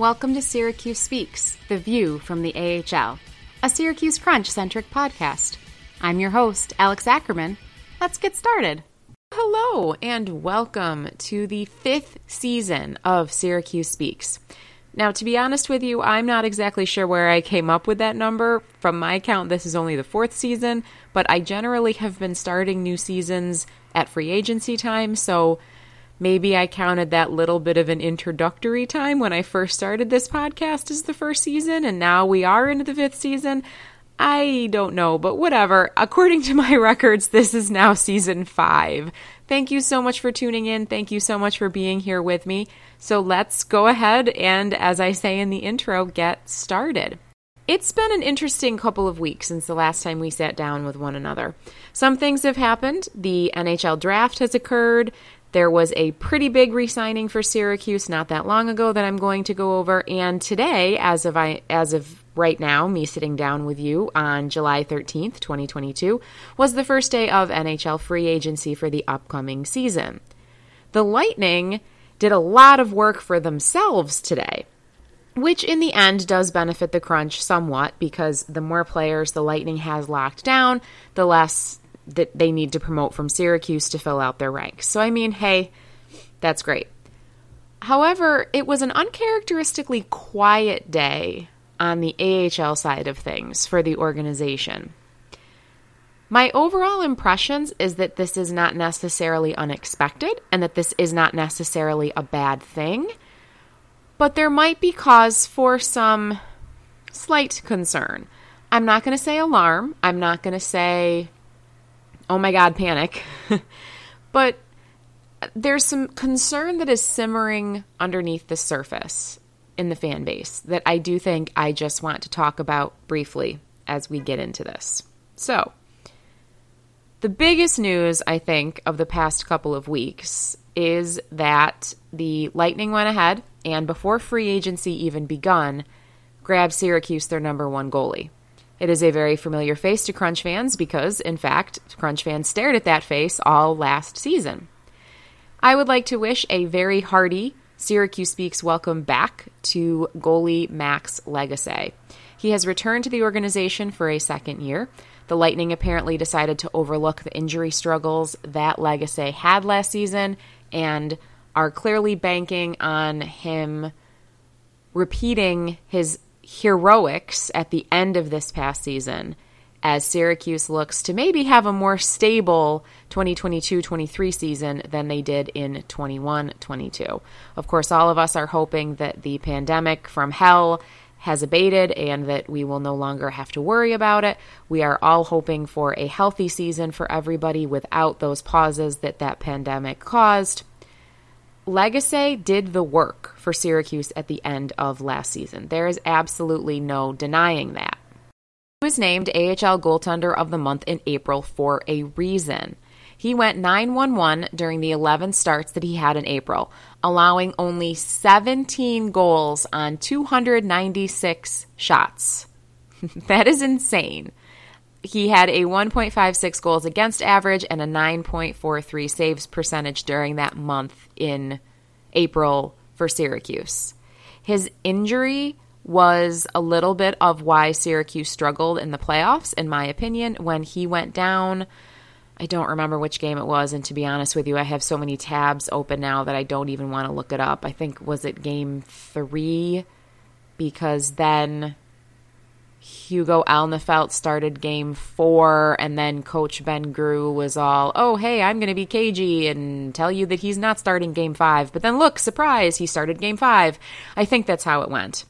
Welcome to Syracuse Speaks, the view from the AHL, a Syracuse Crunch centric podcast. I'm your host, Alex Ackerman. Let's get started. Hello, and welcome to the fifth season of Syracuse Speaks. Now, to be honest with you, I'm not exactly sure where I came up with that number. From my count, this is only the fourth season, but I generally have been starting new seasons at free agency time, so maybe I counted that little bit of an introductory time when I first started this podcast as the first season, and now we are into the fifth season. I don't know, but whatever. According to my records, this is now season five. Thank you so much for tuning in. Thank you so much for being here with me. So let's go ahead and, as I say in the intro, get started. It's been an interesting couple of weeks since the last time we sat down with one another. Some things have happened. The NHL draft has occurred. There was a pretty big re signing for Syracuse not that long ago that I'm going to go over. And today, as of, I, as of right now, me sitting down with you on July 13th, 2022, was the first day of NHL free agency for the upcoming season. The Lightning did a lot of work for themselves today, which in the end does benefit the crunch somewhat because the more players the Lightning has locked down, the less that they need to promote from Syracuse to fill out their ranks. So, I mean, hey, that's great. However, it was an uncharacteristically quiet day on the AHL side of things for the organization. My overall impressions is that this is not necessarily unexpected and that this is not necessarily a bad thing, but there might be cause for some slight concern. I'm not going to say alarm, I'm not going to say, oh my God, panic, but there's some concern that is simmering underneath the surface in the fan base that I do think I just want to talk about briefly as we get into this. So, the biggest news, I think, of the past couple of weeks is that the Lightning went ahead and, before free agency even begun, grabbed Syracuse their number one goalie. It is a very familiar face to Crunch fans because, in fact, Crunch fans stared at that face all last season. I would like to wish a very hearty Syracuse Speaks welcome back to goalie Max Lagacé. He has returned to the organization for a second year. The Lightning apparently decided to overlook the injury struggles that Lagacé had last season and are clearly banking on him repeating his heroics at the end of this past season as Syracuse looks to maybe have a more stable 2022 23 season than they did in 21 22. Of course, all of us are hoping that the pandemic from hell has abated and that we will no longer have to worry about it. We are all hoping for a healthy season for everybody without those pauses that that pandemic caused. Lagacé did the work for Syracuse at the end of last season. There is absolutely no denying that. He was named AHL Goaltender of the Month in April for a reason. He went 9 1 1 during the 11 starts that he had in April, allowing only 17 goals on 296 shots. that is insane. He had a 1.56 goals against average and a 9.43 saves percentage during that month in April for Syracuse. His injury was a little bit of why Syracuse struggled in the playoffs, in my opinion, when he went down I don't remember which game it was, and to be honest with you, I have so many tabs open now that I don't even want to look it up. I think was it game three, because then Hugo Alnefelt started game four, and then Coach Ben Groulx was all, "Oh, hey, I'm going to be cagey and tell you that he's not starting game five. But then look, surprise, he started game five. I think that's how it went.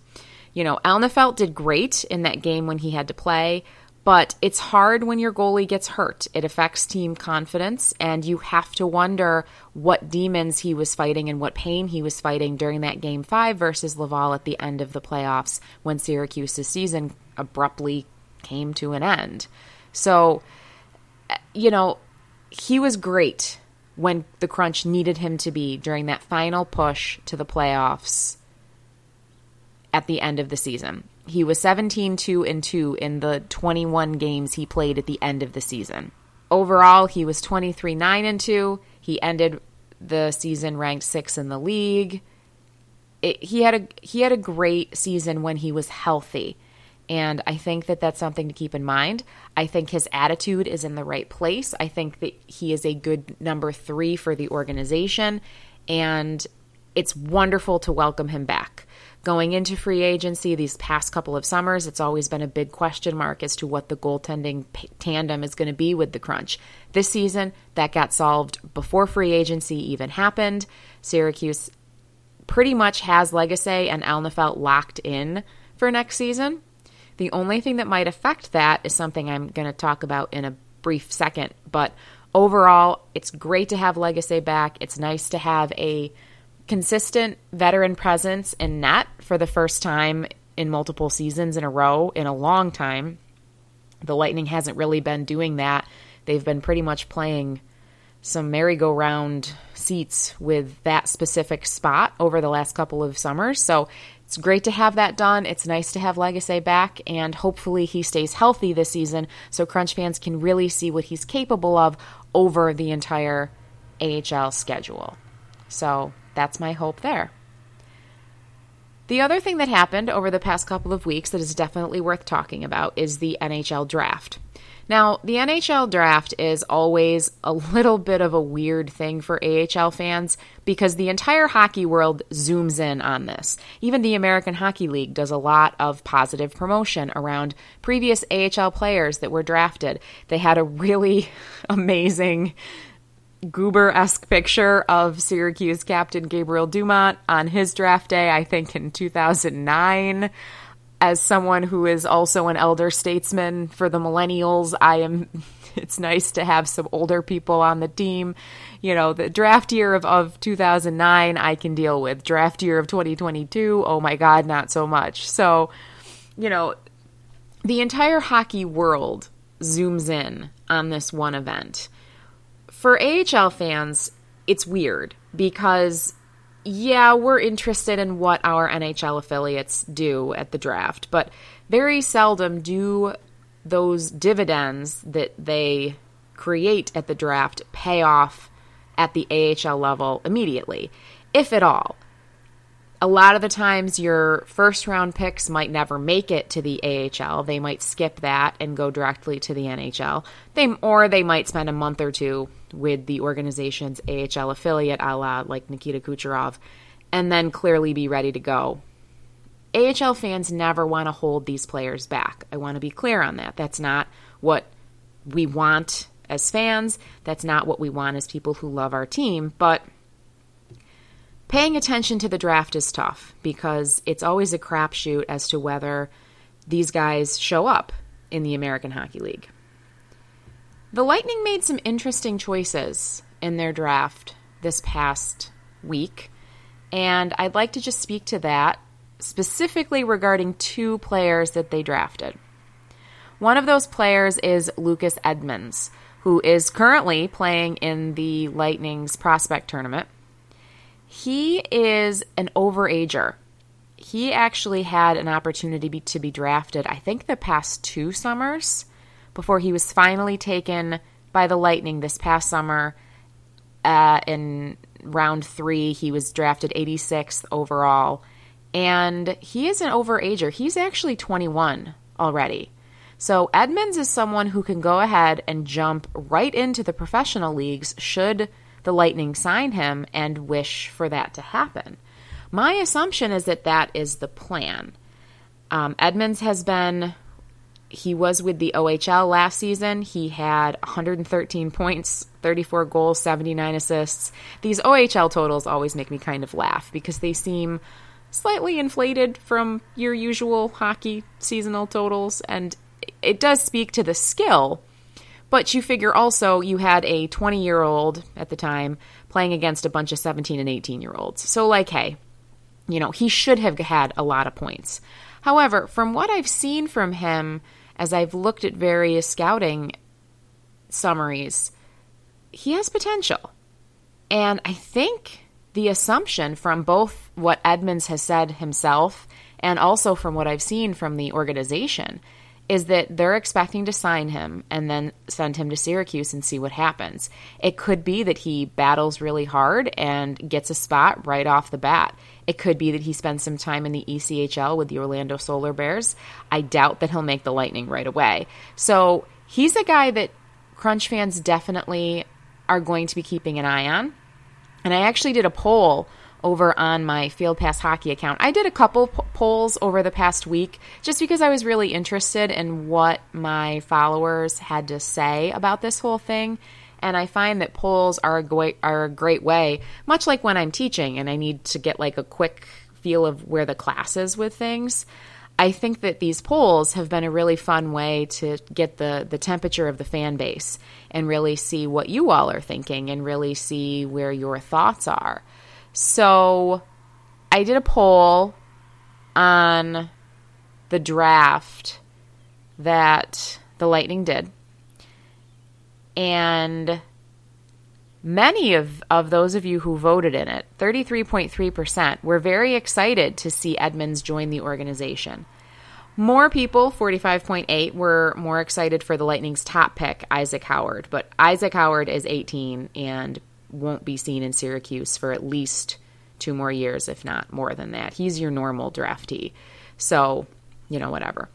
You know, Alnefelt did great in that game when he had to play. But it's hard when your goalie gets hurt. It affects team confidence, and you have to wonder what demons he was fighting and what pain he was fighting during that game five versus Laval at the end of the playoffs when Syracuse's season abruptly came to an end. So, you know, he was great when the crunch needed him to be during that final push to the playoffs at the end of the season. He was 17 2 and 2 in the 21 games he played at the end of the season. Overall, he was 23 9 and 2. He ended the season ranked 6 in the league. it, he had a he had a great season when he was healthy. And I think that that's something to keep in mind. I think his attitude is in the right place. I think that he is a good number three for the organization. And it's wonderful to welcome him back. Going into free agency these past couple of summers, it's always been a big question mark as to what the goaltending p- tandem is going to be with the crunch. This season, that got solved before free agency even happened. Syracuse pretty much has Lagacé and Alnefelt locked in for next season. The only thing that might affect that is something I'm going to talk about in a brief second. But overall, it's great to have Lagacé back. It's nice to have a consistent veteran presence in net for the first time in multiple seasons in a row in a long time. The Lightning hasn't really been doing that. They've been pretty much playing some merry-go-round seats with that specific spot over the last couple of summers. So it's great to have that done. It's nice to have Lagacé back, and hopefully he stays healthy this season so Crunch fans can really see what he's capable of over the entire AHL schedule. So that's my hope there. The other thing that happened over the past couple of weeks that is definitely worth talking about is the NHL draft. Now, the NHL draft is always a little bit of a weird thing for AHL fans because the entire hockey world zooms in on this. Even the American Hockey League does a lot of positive promotion around previous AHL players that were drafted. They had a really amazing goober esque picture of Syracuse captain Gabriel Dumont on his draft day, I think in 2009 as someone who is also an elder statesman for the millennials, I am. It's nice to have some older people on the team. You know, the draft year of, of 2009, I can deal with. Draft year of 2022, oh my God, not so much. So, you know, the entire hockey world zooms in on this one event. For AHL fans, it's weird because yeah, we're interested in what our NHL affiliates do at the draft, but very seldom do those dividends that they create at the draft pay off at the AHL level immediately, if at all. A lot of the times, your first round picks might never make it to the AHL. They might skip that and go directly to the NHL. They or they might spend a month or two with the organization's AHL affiliate, a la like Nikita Kucherov, and then clearly be ready to go. AHL fans never want to hold these players back. I want to be clear on that. That's not what we want as fans. That's not what we want as people who love our team. But paying attention to the draft is tough because it's always a crapshoot as to whether these guys show up in the American Hockey League. The Lightning made some interesting choices in their draft this past week, and I'd like to just speak to that specifically regarding two players that they drafted. One of those players is Lucas Edmonds, who is currently playing in the Lightning's prospect tournament. He is an overager. He actually had an opportunity to be drafted, I think, the past two summers before he was finally taken by the Lightning this past summer. Uh, in round three, he was drafted 86th overall. And he is an overager. He's actually 21 already. So Edmonds is someone who can go ahead and jump right into the professional leagues should the Lightning sign him and wish for that to happen. My assumption is that that is the plan. Um, Edmonds has been he was with the OHL last season. He had 113 points, 34 goals, 79 assists. These OHL totals always make me kind of laugh because they seem slightly inflated from your usual hockey seasonal totals, and it does speak to the skill. But you figure also you had a 20 year old at the time playing against a bunch of 17 and 18 year olds. So, like, hey, you know, he should have had a lot of points. However, from what I've seen from him, as I've looked at various scouting summaries, he has potential. And I think the assumption from both what Edmonds has said himself and also from what I've seen from the organization is that they're expecting to sign him and then send him to Syracuse and see what happens. It could be that he battles really hard and gets a spot right off the bat. It could be that he spends some time in the ECHL with the Orlando Solar Bears. I doubt that he'll make the Lightning right away. So he's a guy that Crunch fans definitely are going to be keeping an eye on. And I actually did a poll over on my Field Pass Hockey account. I did a couple p- polls over the past week just because I was really interested in what my followers had to say about this whole thing. And I find that polls are a great, are a great way, much like when I'm teaching and I need to get like a quick feel of where the class is with things. I think that these polls have been a really fun way to get the, the temperature of the fan base and really see what you all are thinking and really see where your thoughts are. So I did a poll on the draft that the Lightning did. And many of, of those of you who voted in it, 33.3%, were very excited to see Edmonds join the organization. More people, 45.8, were more excited for the Lightning's top pick, Isaac Howard. But Isaac Howard is 18 and won't be seen in Syracuse for at least two more years, if not more than that. He's your normal draftee. So, you know, whatever.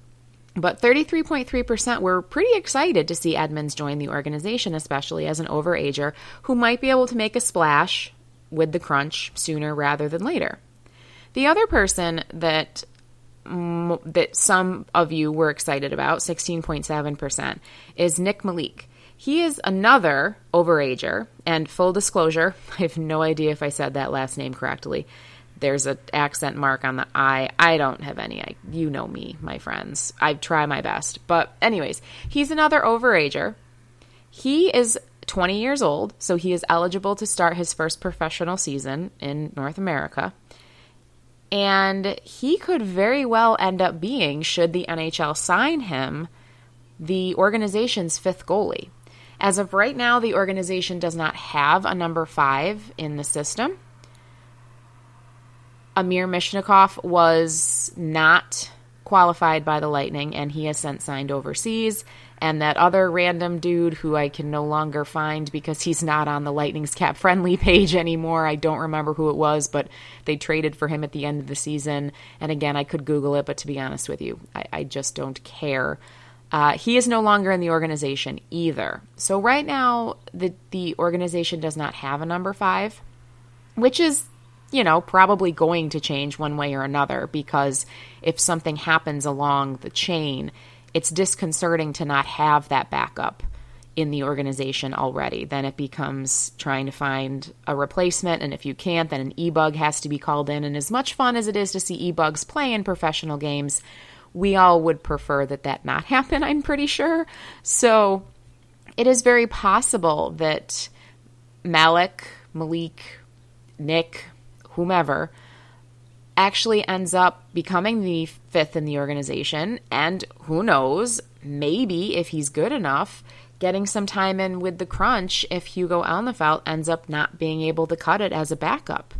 But 33.3% were pretty excited to see Edmonds join the organization, especially as an overager who might be able to make a splash with the crunch sooner rather than later. The other person that that some of you were excited about, 16.7%, is Nick Malik. He is another overager, and full disclosure, I have no idea if I said that last name correctly. There's an accent mark on the I. I don't have any. I, you know me, my friends. I try my best. But, anyways, he's another overager. He is 20 years old, so he is eligible to start his first professional season in North America. And he could very well end up being, should the NHL sign him, the organization's fifth goalie. As of right now, the organization does not have a number five in the system. Amir Miftakhov was not qualified by the Lightning, and he has since signed overseas. And that other random dude who I can no longer find because he's not on the Lightning's cap friendly page anymore. I don't remember who it was, but they traded for him at the end of the season. And again, I could Google it, but to be honest with you, I, I just don't care. Uh, he is no longer in the organization either. So right now, the the organization does not have a number five, which is, you know, probably going to change one way or another because if something happens along the chain, it's disconcerting to not have that backup in the organization already. Then it becomes trying to find a replacement, and if you can't, then an e bug has to be called in. And as much fun as it is to see e bugs play in professional games we all would prefer that that not happen, I'm pretty sure. So it is very possible that Malik, Malik, Nick, whomever, actually ends up becoming the fifth in the organization. And who knows, maybe if he's good enough, getting some time in with the crunch if Hugo Alnefelt ends up not being able to cut it as a backup.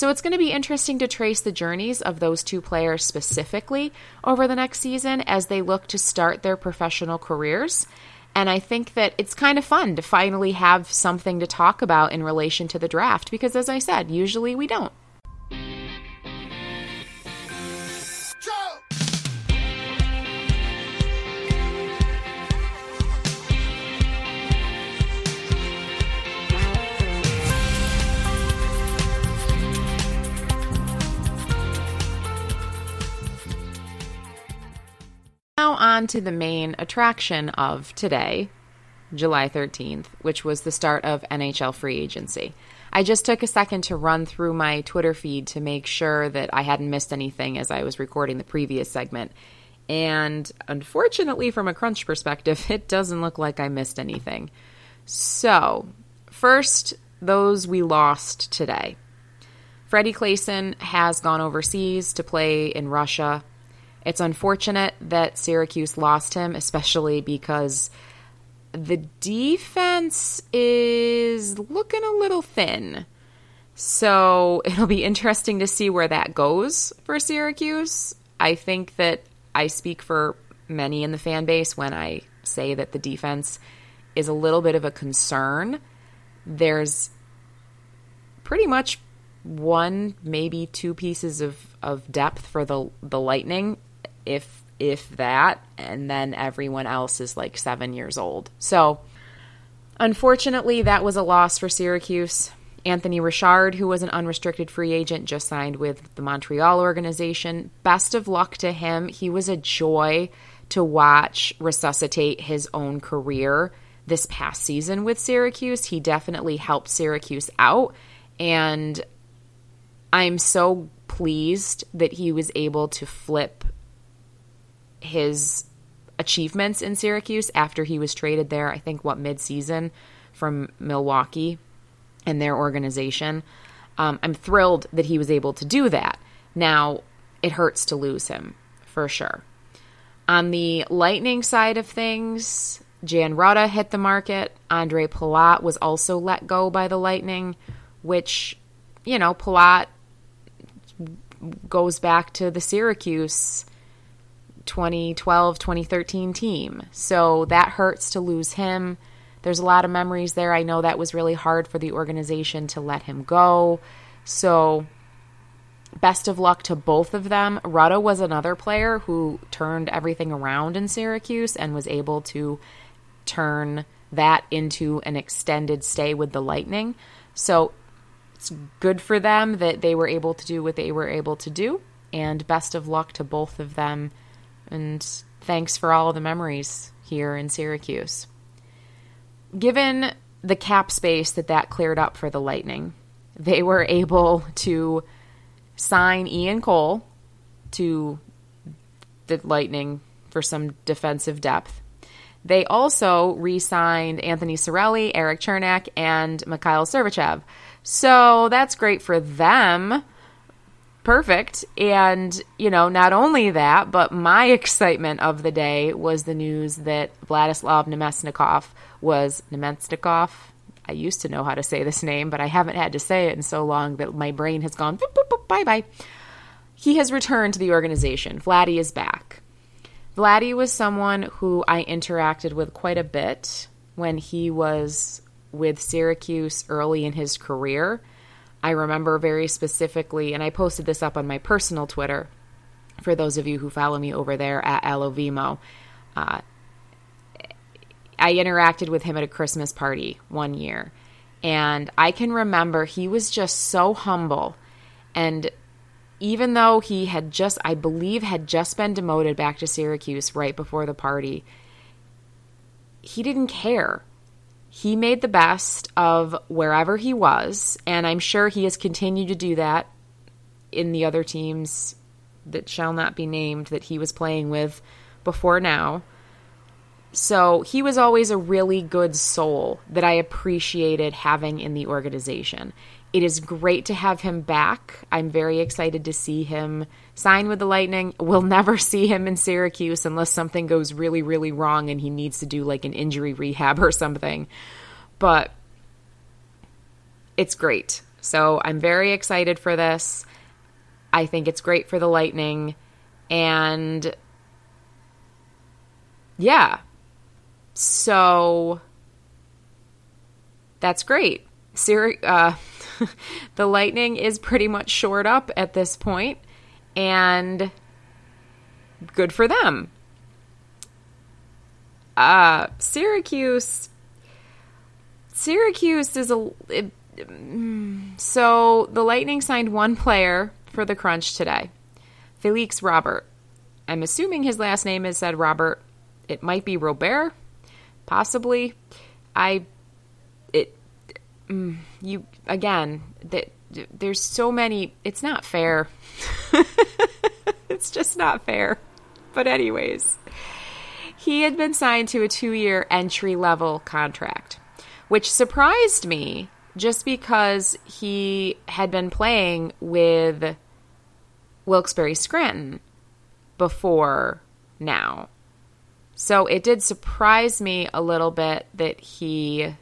So it's going to be interesting to trace the journeys of those two players specifically over the next season as they look to start their professional careers. And I think that it's kind of fun to finally have something to talk about in relation to the draft because, as I said, usually we don't. On to the main attraction of today, July 13th, which was the start of NHL free agency. I just took a second to run through my Twitter feed to make sure that I hadn't missed anything as I was recording the previous segment. And unfortunately, from a crunch perspective, it doesn't look like I missed anything. So, first, those we lost today. Freddie Claesson has gone overseas to play in Russia it's unfortunate that Syracuse lost him, especially because the defense is looking a little thin. So it'll be interesting to see where that goes for Syracuse. I think that I speak for many in the fan base when I say that the defense is a little bit of a concern. There's pretty much one, maybe two pieces of, of depth for the the Lightning, if if that, and then everyone else is like seven years old. So unfortunately, that was a loss for Syracuse. Anthony Richard, who was an unrestricted free agent, just signed with the Montreal organization. Best of luck to him. He was a joy to watch resuscitate his own career this past season with Syracuse. He definitely helped Syracuse out. And I'm so pleased that he was able to flip his achievements in Syracuse after he was traded there, I think, what, mid season from Milwaukee and their organization. Um, I'm thrilled that he was able to do that. Now, it hurts to lose him, for sure. On the Lightning side of things, Jan Rutta hit the market. Ondrej Palat was also let go by the Lightning, which, you know, Palat goes back to the Syracuse 2012 2013 team. So that hurts to lose him. There's a lot of memories there. I know that was really hard for the organization to let him go. So best of luck to both of them. Rutta was another player who turned everything around in Syracuse and was able to turn that into an extended stay with the Lightning. So it's good for them that they were able to do what they were able to do. And best of luck to both of them. And thanks for all the memories here in Syracuse. Given the cap space that that cleared up for the Lightning, they were able to sign Ian Cole to the Lightning for some defensive depth. They also re signed Anthony Cirelli, Erik Cernak, and Mikhail Sergachev. So that's great for them. Perfect. And, you know, not only that, but my excitement of the day was the news that Vladislav Namestnikov was Nemestnikov. I used to know how to say this name, but I haven't had to say it in so long that my brain has gone bye bye. He has returned to the organization. Vladdy is back. Vladdy was someone who I interacted with quite a bit when he was with Syracuse early in his career. I remember very specifically, and I posted this up on my personal Twitter for those of you who follow me over there at Alovimo. Uh, I interacted with him at a Christmas party one year, and I can remember he was just so humble. And even though he had just, I believe, had just been demoted back to Syracuse right before the party, he didn't care he made the best of wherever he was, and I'm sure he has continued to do that in the other teams that shall not be named that he was playing with before now. So he was always a really good soul that I appreciated having in the organization. It is great to have him back. I'm very excited to see him sign with the Lightning. We'll never see him in Syracuse unless something goes really, really wrong and he needs to do like an injury rehab or something. But it's great. So I'm very excited for this. I think it's great for the Lightning. And yeah. So that's great. Syri- uh, the Lightning is pretty much shored up at this point, and good for them. Uh, Syracuse. Syracuse is a. It, so the Lightning signed one player for the Crunch today, Felix Robert. I'm assuming his last name is said Robert. It might be Robert, possibly. I mm, you again that there's so many it's not fair. It's just not fair. But anyways he had been signed to a 2-year entry level contract which surprised me just because he had been playing with Wilkes-Barre Scranton before now. So it did surprise me a little bit that he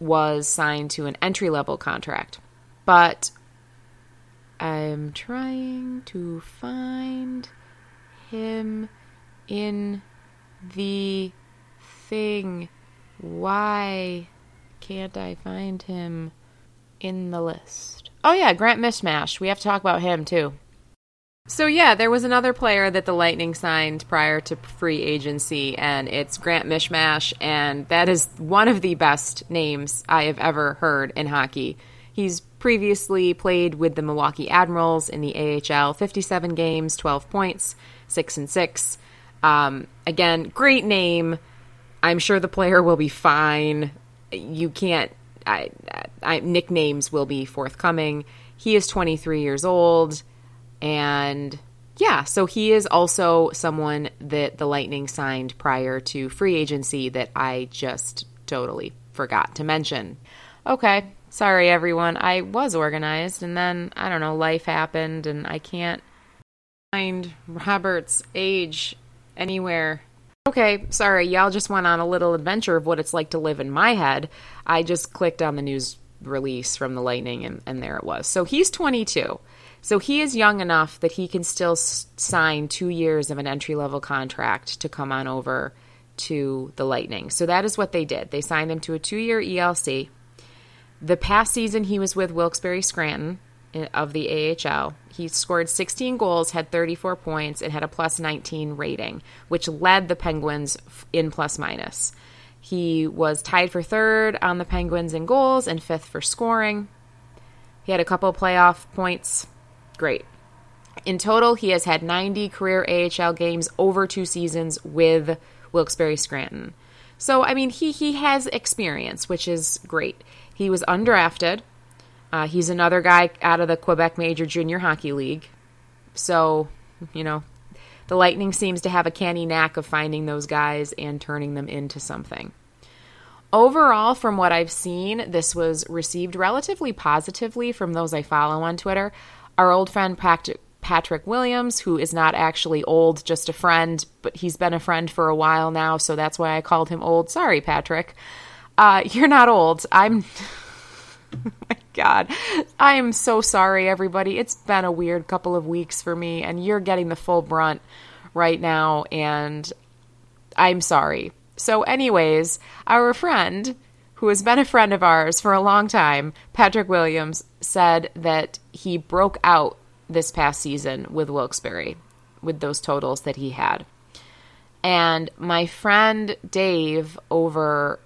was signed to an entry level contract. But I'm trying to find him in the thing. Why can't I find him in the list? Oh, yeah, Grant Mismash. We have to talk about him, too. So, yeah, there was another player that the Lightning signed prior to free agency, and it's Grant Mismash, and that is one of the best names I have ever heard in hockey. He's previously played with the Milwaukee Admirals in the AHL, 57 games, 12 points, 6 and 6. Um, again, great name. I'm sure the player will be fine. You can't, I, I, nicknames will be forthcoming. He is 23 years old, and yeah, so he is also someone that the Lightning signed prior to free agency that I just totally forgot to mention. Okay, Sorry, everyone. I was organized, and then, I don't know, life happened, and I can't find Robert's age anywhere. Okay, sorry, y'all just went on a little adventure of what it's like to live in my head. I just clicked on the news release from the Lightning, and, and there it was. So he's 22. So he is young enough that he can still sign two years of an entry level contract to come on over to the Lightning. So that is what they did. They signed him to a two year ELC the past season, he was with Wilkes-Barre Scranton eh, of the AHL. He scored 16 goals, had 34 points, and had a plus 19 rating, which led the Penguins in plus minus. He was tied for third on the Penguins in goals and fifth for scoring. He had a couple playoff points. Great. In total, he has had 90 career AHL games over two seasons with Wilkes-Barre Scranton. So, I mean, he, he has experience, which is great. He was undrafted. Uh, he's another guy out of the Quebec Major Junior Hockey League. So, you know, the Lightning seems to have a canny knack of finding those guys and turning them into something. Overall, from what I've seen, this was received relatively positively from those I follow on Twitter. Our old friend Patrick Williams, who is not actually old, just a friend, but he's been a friend for a while now, so that's why I called him old. Sorry, Patrick. Uh, you're not old. I'm. my God. I am so sorry, everybody. It's been a weird couple of weeks for me, and you're getting the full brunt right now, and I'm sorry. So, anyways, our friend, who has been a friend of ours for a long time, Patrick Williams, said that he broke out this past season with Wilkes-Barre with those totals that he had. And my friend Dave over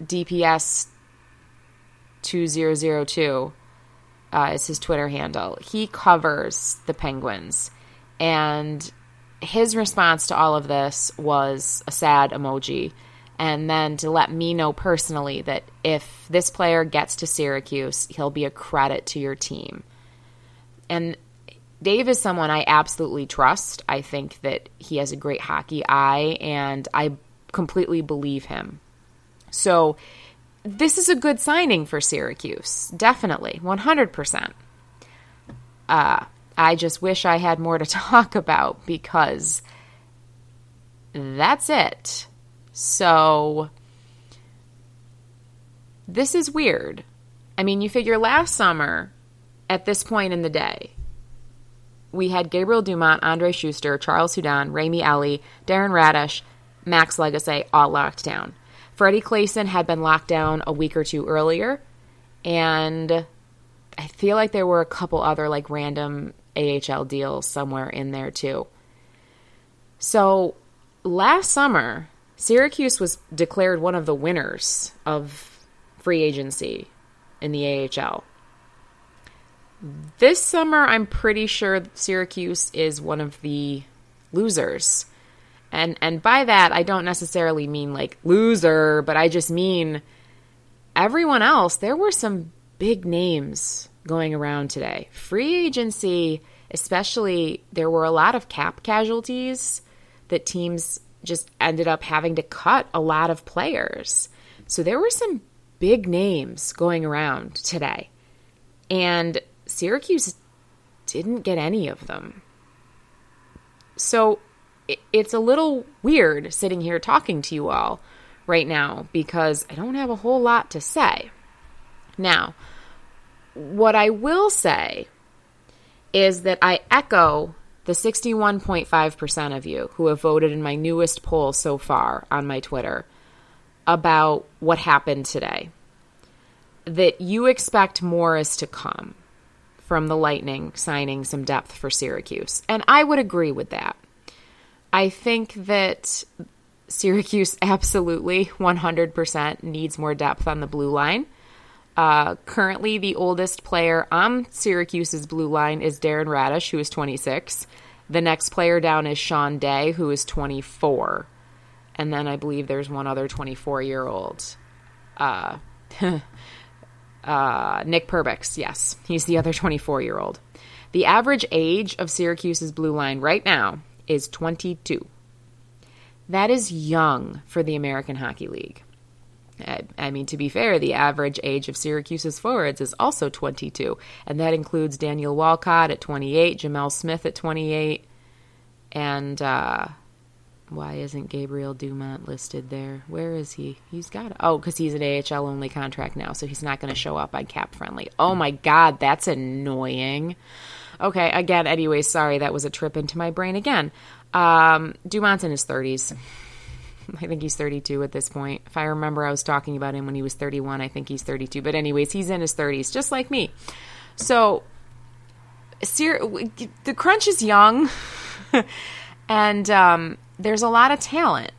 DPS 2002 uh, is his Twitter handle. He covers the Penguins. And his response to all of this was a sad emoji. And then to let me know personally that if this player gets to Syracuse, he'll be a credit to your team. And Dave is someone I absolutely trust. I think that he has a great hockey eye, and I completely believe him. So this is a good signing for Syracuse. Definitely. 100%. Uh, I just wish I had more to talk about because that's it. So this is weird. I mean, you figure last summer at this point in the day, we had Gabriel Dumont, Andrej Sustr, Charles Hudon, Remi Elie, Darren Raddysh, Max Lagacé all locked down. Freddie Claesson had been locked down a week or two earlier, and I feel like there were a couple other like random AHL deals somewhere in there too. So last summer, Syracuse was declared one of the winners of free agency in the AHL. This summer, I'm pretty sure Syracuse is one of the losers. And and by that I don't necessarily mean like loser, but I just mean everyone else. There were some big names going around today. Free agency, especially there were a lot of cap casualties that teams just ended up having to cut a lot of players. So there were some big names going around today. And Syracuse didn't get any of them. So it's a little weird sitting here talking to you all right now because I don't have a whole lot to say. Now, what I will say is that I echo the the 61.5% of you who have voted in my newest poll so far on my Twitter about what happened today, that you expect more is to come from the Lightning signing some depth for Syracuse. And I would agree with that. I think that Syracuse absolutely 100% needs more depth on the blue line. Uh, currently, the oldest player on Syracuse's blue line is Darren Raddysh, who is 26. The next player down is Sean Day, who is 24. And then I believe there's one other 24 year old. Uh, uh, Nick Perbix, yes. He's the other 24 year old. The average age of Syracuse's blue line right now is 22. That is young for the American Hockey League. I, I, mean, to be fair, the average age of Syracuse's forwards is also 22, and that includes Daniel Walcott at 28, Gemel Smith at 28, and uh, why isn't Gabriel Dumont listed there? Where is he? He's got oh, because he's an AHL only contract now, so he's not going to show up on Cap Friendly. Oh my God, that's annoying. Okay, again, anyway, sorry, that was a trip into my brain again. Um, Dumont's in his 30s. I think he's 32 at this point. If I remember, I was talking about him when he was 31. I think he's 32. But, anyways, he's in his 30s, just like me. So, the crunch is young, and um, there's a lot of talent,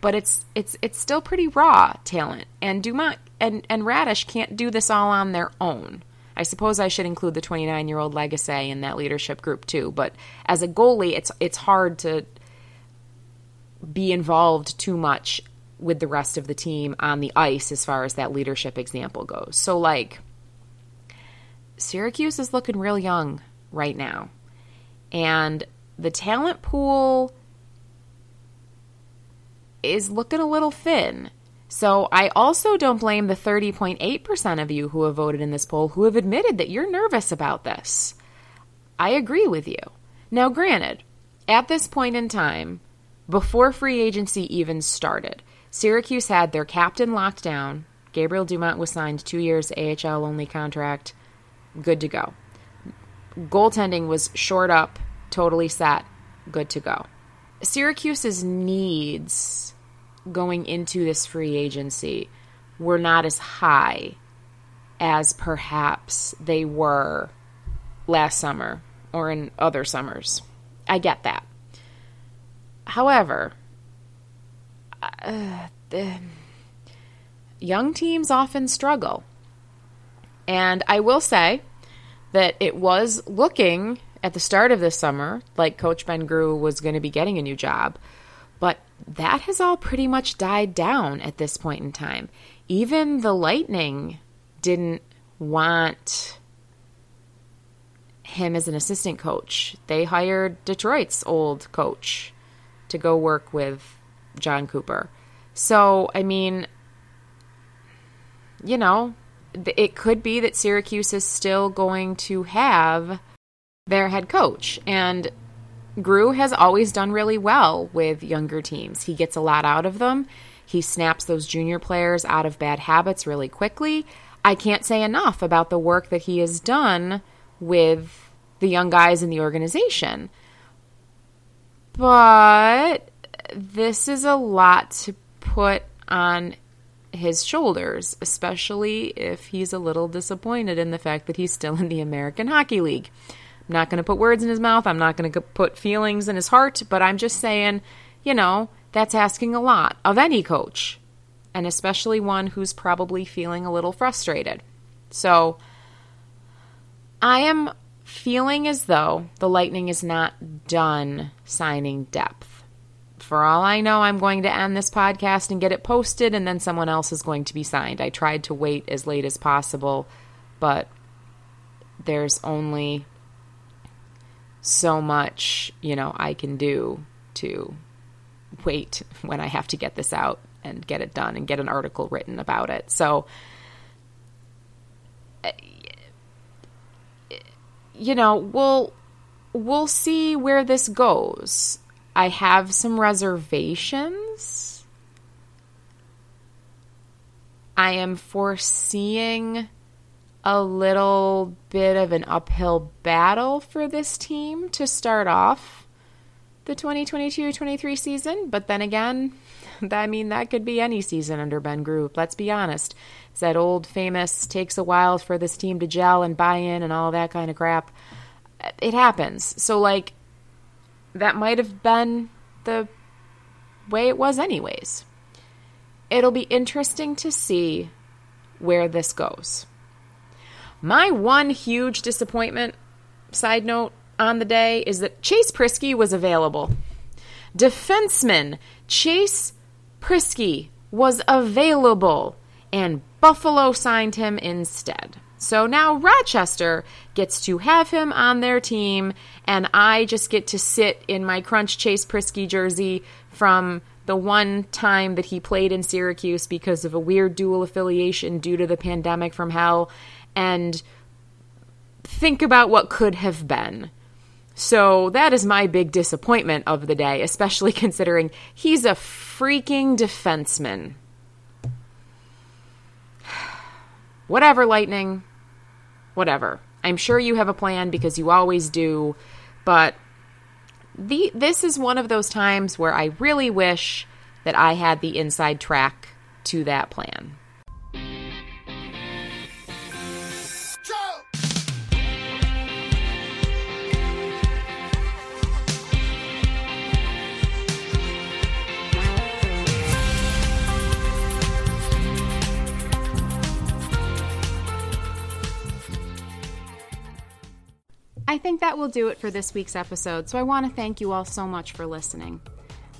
but it's it's it's still pretty raw talent. And Dumont and and Raddysh can't do this all on their own. I suppose I should include the 29 year old Lagacé in that leadership group too. But as a goalie, it's it's hard to be involved too much with the rest of the team on the ice as far as that leadership example goes. So like Syracuse is looking real young right now. And the talent pool is looking a little thin. So I also don't blame the 30.8% of you who have voted in this poll who have admitted that you're nervous about this. I agree with you. Now, granted, at this point in time, before free agency even started, Syracuse had their captain locked down. Gabriel Dumont was signed two years AHL only contract. Good to go. Goaltending was short up, totally set, good to go. Syracuse's needs going into this free agency were not as high as perhaps they were last summer or in other summers. I get that. However, uh, the young teams often struggle. And I will say that it was looking at the start of this summer like Coach Ben Groulx was going to be getting a new job. But that has all pretty much died down at this point in time. Even the Lightning didn't want him as an assistant coach. They hired Detroit's old coach to go work with John Cooper. So, I mean, you know, it could be that Syracuse is still going to have their head coach. And Groulx has always done really well with younger teams. He gets a lot out of them. He snaps those junior players out of bad habits really quickly. I can't say enough about the work that he has done with the young guys in the organization. But this is a lot to put on his shoulders, especially if he's a little disappointed in the fact that he's still in the American Hockey League. I'm not going to put words in his mouth. I'm not going to put feelings in his heart, but I'm just saying, you know, that's asking a lot of any coach, and especially one who's probably feeling a little frustrated. So I am feeling as though the Lightning is not done signing depth. For all I know, I'm going to end this podcast and get it posted, and then someone else is going to be signed. I tried to wait as late as possible, but there's only so much, you know, I can do to wait when I have to get this out and get it done and get an article written about it. So, you know, we'll we'll see where this goes. I have some reservations. I am foreseeing a little bit of an uphill battle for this team to start off the 2022-23 season, but then again, I mean that could be any season under Ben Groulx. Let's be honest. It's that old famous takes a while for this team to gel and buy in and all that kind of crap. It happens. So like that might have been the way it was anyways. It'll be interesting to see where this goes. My one huge disappointment, side note, on the day is that Chase Priskie was available. Defenseman Chase Priskie was available, and Buffalo signed him instead. So now Rochester gets to have him on their team, and I just get to sit in my Crunch Chase Priskie jersey from the one time that he played in Syracuse because of a weird dual affiliation due to the pandemic from hell, and think about what could have been. So that is my big disappointment of the day, especially considering he's a freaking defenseman. Whatever, Lightning whatever. I'm sure you have a plan because you always do, but the this is one of those times where I really wish that I had the inside track to that plan. I think that will do it for this week's episode, so I want to thank you all so much for listening.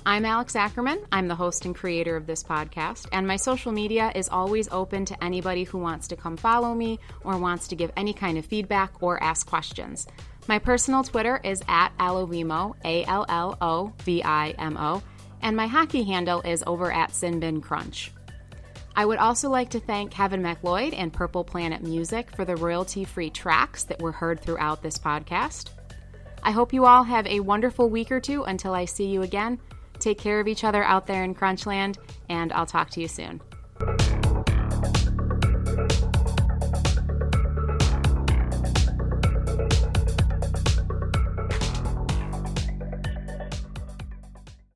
I'm Alex Ackerman. I'm the host and creator of this podcast, and my social media is always open to anybody who wants to come follow me or wants to give any kind of feedback or ask questions. My personal Twitter is at Allovimo, A L L O V I M O, and my hockey handle is over at Sinbin Crunch. I would also like to thank Kevin MacLeod and Purple Planet Music for the royalty free tracks that were heard throughout this podcast. I hope you all have a wonderful week or two until I see you again. Take care of each other out there in Crunchland, and I'll talk to you soon.